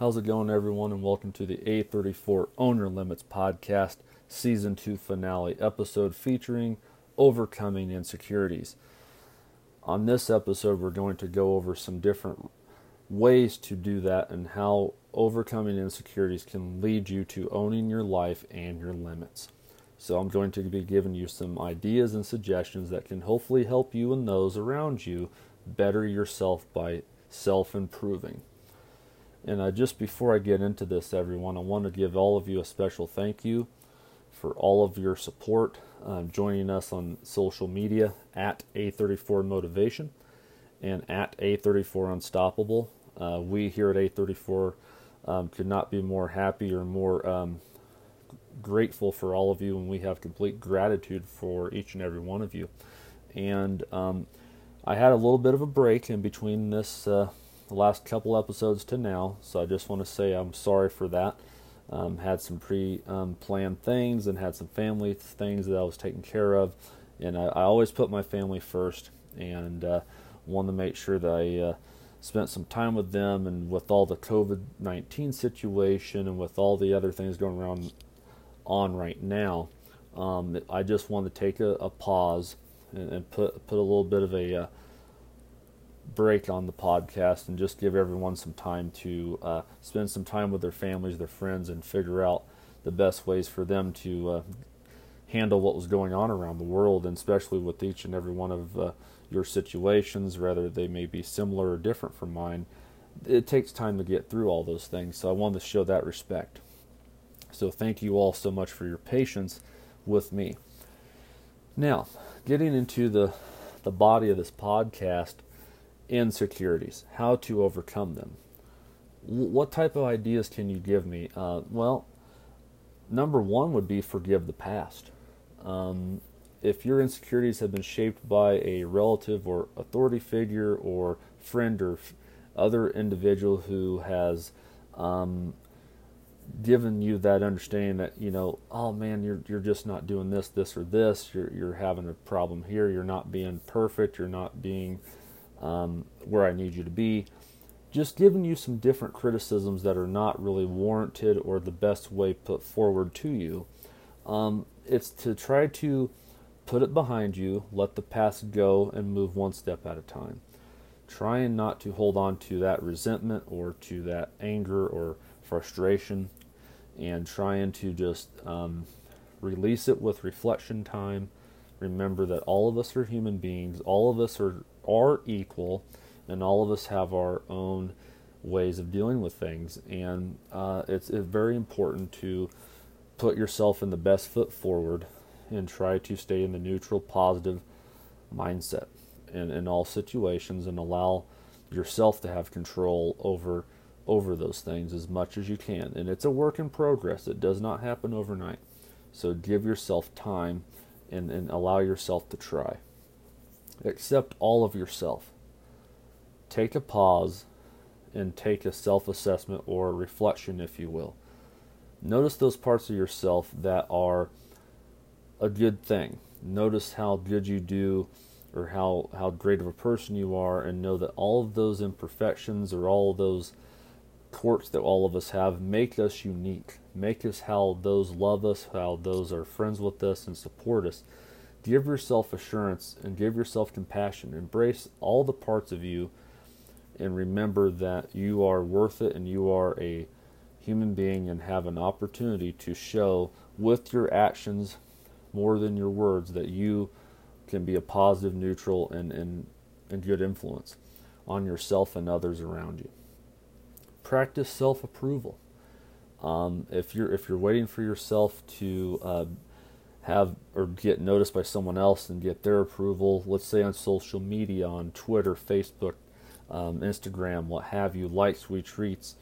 How's it going, everyone? And welcome to the A34 Own Your Limits Podcast, Season 2 finale episode featuring overcoming insecurities. On this episode, we're going to go over some different ways to do that and how overcoming insecurities can lead you to owning your life and your limits. So, I'm going to be giving you some ideas and suggestions that can hopefully help you and those around you better yourself by self improving. And uh, just before I get into this, everyone, I want to give all of you a special thank you for all of your support, um, joining us on social media at A34 Motivation and at A34 Unstoppable. Uh, we here at A34 um, could not be more happy or more um, grateful for all of you, and we have complete gratitude for each and every one of you. And um, I had a little bit of a break in between this. Uh, the last couple episodes to now, so I just want to say I'm sorry for that. Um, had some pre um, planned things and had some family things that I was taking care of, and I, I always put my family first and uh, wanted to make sure that I uh, spent some time with them. And with all the COVID 19 situation and with all the other things going around on right now, um, I just wanted to take a, a pause and, and, put put a little bit of a uh, break on the podcast and just give everyone some time to uh, spend some time with their families, their friends, and figure out the best ways for them to uh, handle what was going on around the world, and especially with each and every one of uh, your situations, whether they may be similar or different from mine. It takes time to get through all those things, so I wanted to show that respect. So, thank you all so much for your patience with me. Now, getting into the the body of this podcast, insecurities, how to overcome them. What type of ideas can you give me? Uh, well, number one would be forgive the past. Um, if your insecurities have been shaped by a relative or authority figure or friend or f- other individual who has um, given you that understanding that you know, oh man, you're you're just not doing this, this or this. You're you're having a problem here. You're not being perfect. You're not being um, where I need you to be. Just giving you some different criticisms that are not really warranted or the best way put forward to you. Um, it's to try to put it behind you, let the past go, and move one step at a time. Trying not to hold on to that resentment or to that anger or frustration, and trying to just um, release it with reflection time. Remember that all of us are human beings, all of us are are equal, and all of us have our own ways of dealing with things. And uh, it's, it's very important to put yourself in the best foot forward and try to stay in the neutral, positive mindset in, in all situations and allow yourself to have control over over those things as much as you can. And it's a work in progress. It does not happen overnight. So give yourself time and, and allow yourself to try. Accept all of yourself. Take a pause and take a self assessment or reflection, if you will. Notice those parts of yourself that are a good thing. Notice how good you do or how, how great of a person you are, and know that all of those imperfections or all of those quirks that all of us have make us unique. Make us how those love us, how those are friends with us and support us. Give yourself assurance and give yourself compassion. Embrace all the parts of you and remember that you are worth it and you are a human being and have an opportunity to show with your actions more than your words that you can be a positive, neutral, and, and, and good influence on yourself and others around you. Practice self approval. Um, if you're if you're waiting for yourself to uh, have or get noticed by someone else and get their approval, let's say on social media, on Twitter, Facebook, um, Instagram, what have you, likes, retweets,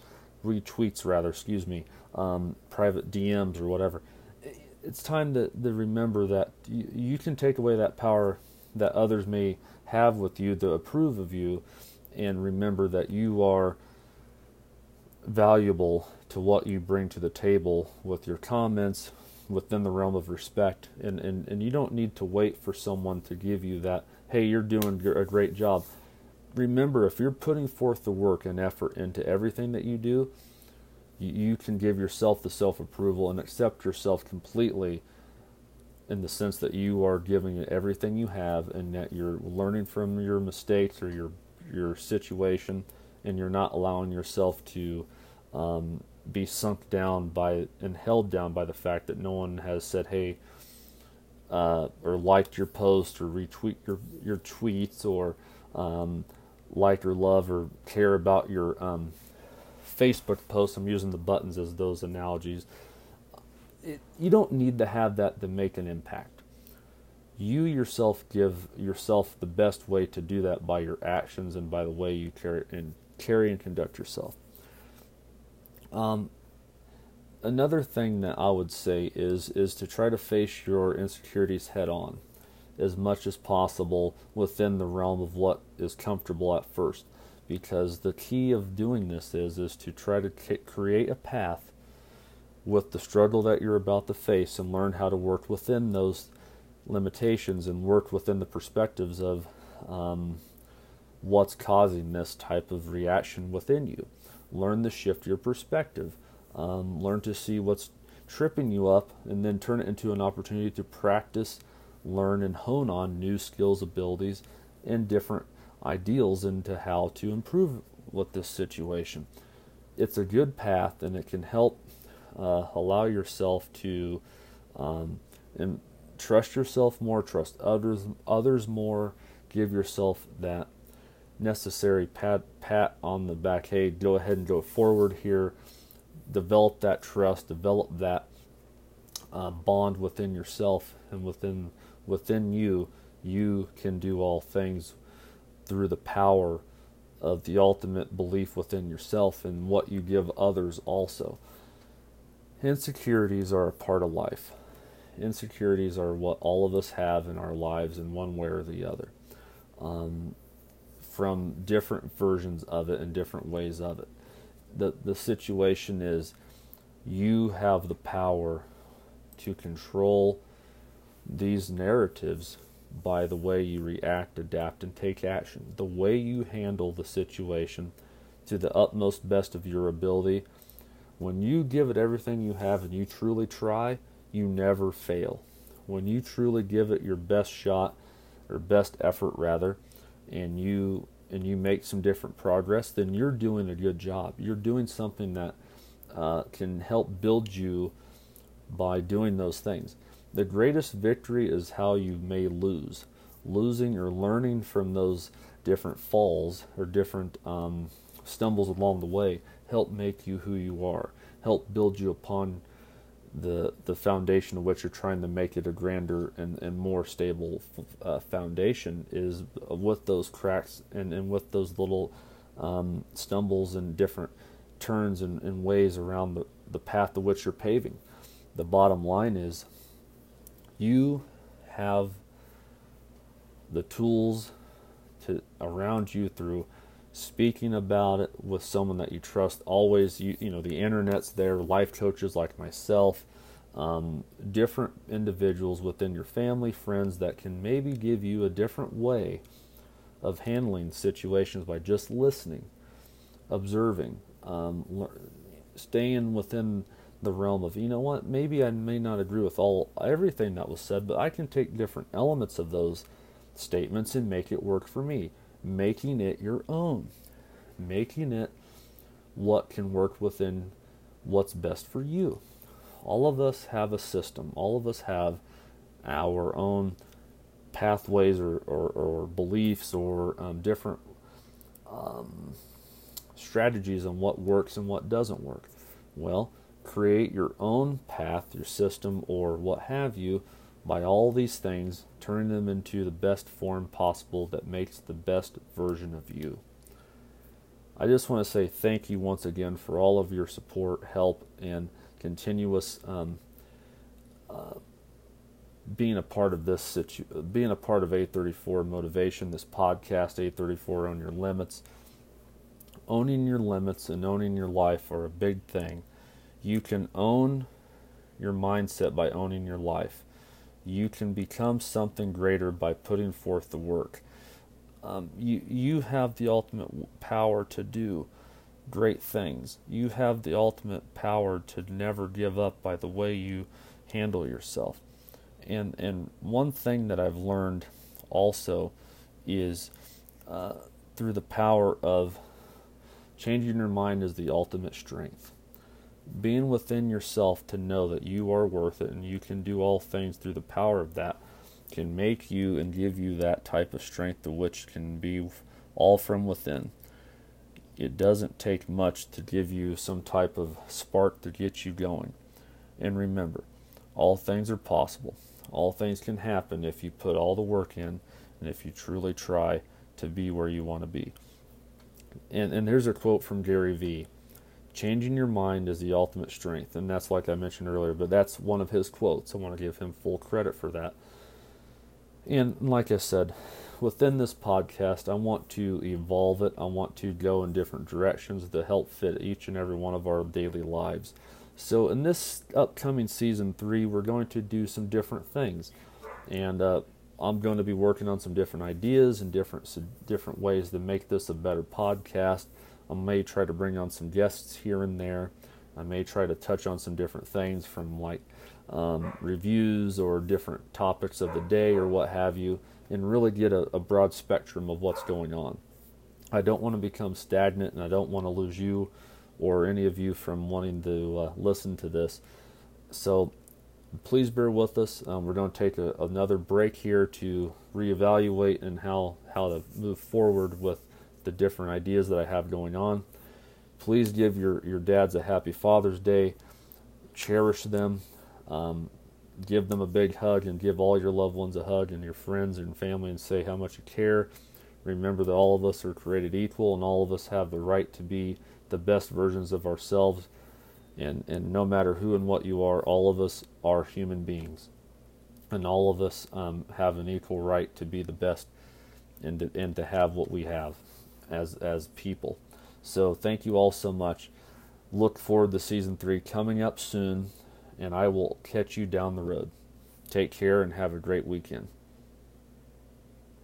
retweets rather, excuse me, um, private DMs or whatever. It's time to, to remember that you, you can take away that power that others may have with you to approve of you, and remember that you are valuable to what you bring to the table with your comments, within the realm of respect and, and, and you don't need to wait for someone to give you that hey you're doing a great job. Remember if you're putting forth the work and effort into everything that you do You, you can give yourself the self approval and accept yourself completely in the sense that you are giving it everything you have and that you're learning from your mistakes or your your situation and you're not allowing yourself to um, be sunk down by and held down by the fact that no one has said hey uh, or liked your post or retweet your your tweets or um, like or love or care about your um, Facebook posts. I'm using the buttons as those analogies it, you don't need to have that to make an impact. You yourself give yourself the best way to do that by your actions and by the way you carry and carry and conduct yourself. Um, another thing that I would say is is to try to face your insecurities head on, as much as possible within the realm of what is comfortable at first, because the key of doing this is is to try to create a path with the struggle that you're about to face and learn how to work within those limitations and work within the perspectives of um, what's causing this type of reaction within you. Learn to shift your perspective. Um, learn to see what's tripping you up and then turn it into an opportunity to practice, learn, and hone on new skills, abilities, and different ideals into how to improve with this situation. It's a good path and it can help uh, allow yourself to um, trust yourself more, trust others others more, give yourself that necessary pat pat on the back. Hey, go ahead and go forward here. Develop that trust, develop that uh, bond within yourself and within within you. You can do all things through the power of the ultimate belief within yourself and what you give others also. Insecurities are a part of life. Insecurities are what all of us have in our lives in one way or the other, um, from different versions of it and different ways of it. The, the situation is you have the power to control these narratives by the way you react, adapt, and take action. The way you handle the situation to the utmost best of your ability when you give it everything you have and you truly try, you never fail. When you truly give it your best shot or best effort rather, and you and you make some different progress, then you're doing a good job. You're doing something that uh, can help build you by doing those things. The greatest victory is how you may lose. Losing or learning from those different falls or different um, stumbles along the way help make you who you are, help build you upon the the foundation of which you're trying to make it a grander and, and more stable uh, foundation is with those cracks and, and with those little um, stumbles and different turns and, and ways around the, the path to which you're paving. The bottom line is you have the tools to around you through speaking about it with someone that you trust. Always, you you know, the internet's there. Life coaches like myself, um, different individuals within your family, friends that can maybe give you a different way of handling situations by just listening, observing, um, staying within the realm of you know what maybe I may not agree with all everything that was said, but I can take different elements of those statements and make it work for me making it your own, making it what can work within what's best for you. All of us have a system, all of us have our own pathways or, or, or beliefs or um, different um, strategies on what works and what doesn't work. Well, create your own path, your system, or what have you by all these things, turning them into the best form possible that makes the best version of you. I just want to say thank you once again for all of your support, help, and continuous um, uh, being a part of this situ- being a part of A34 motivation, this podcast A34 Own Your Limits. Owning your limits and owning your life are a big thing. You can own your mindset by owning your life you can become something greater by putting forth the work. Um, you you have the ultimate power to do great things. You have the ultimate power to never give up by the way you handle yourself. And and one thing that I've learned also is uh, through the power of changing your mind is the ultimate strength. Being within yourself to know that you are worth it and you can do all things through the power of that can make you and give you that type of strength, which can be all from within. It doesn't take much to give you some type of spark to get you going. And remember, all things are possible. All things can happen if you put all the work in and if you truly try to be where you want to be. And, and here's a quote from Gary Vee Changing your mind is the ultimate strength. And that's like I mentioned earlier, but that's one of his quotes. I want to give him full credit for that. And like I said, within this podcast, I want to evolve it. I want to go in different directions to help fit each and every one of our daily lives. So, in this upcoming season three, we're going to do some different things. And uh, I'm going to be working on some different ideas and different different ways to make this a better podcast. I may try to bring on some guests here and there. I may try to touch on some different things from like um, reviews or different topics of the day or what have you, and really get a, a broad spectrum of what's going on. I don't want to become stagnant, and I don't want to lose you or any of you from wanting to uh, listen to this. So please bear with us. Um, we're going to take a, another break here to reevaluate and how how to move forward with the different ideas that I have going on. Please give your your dads a happy Father's Day. Cherish them. Um, give them a big hug and give all your loved ones a hug and your friends and family and say how much you care. Remember that all of us are created equal and all of us have the right to be the best versions of ourselves. And, and no matter who and what you are, all of us are human beings. And all of us um, have an equal right to be the best and to, and to have what we have as, as people. So thank you all so much. Look forward to season three coming up soon and I will catch you down the road. Take care and have a great weekend.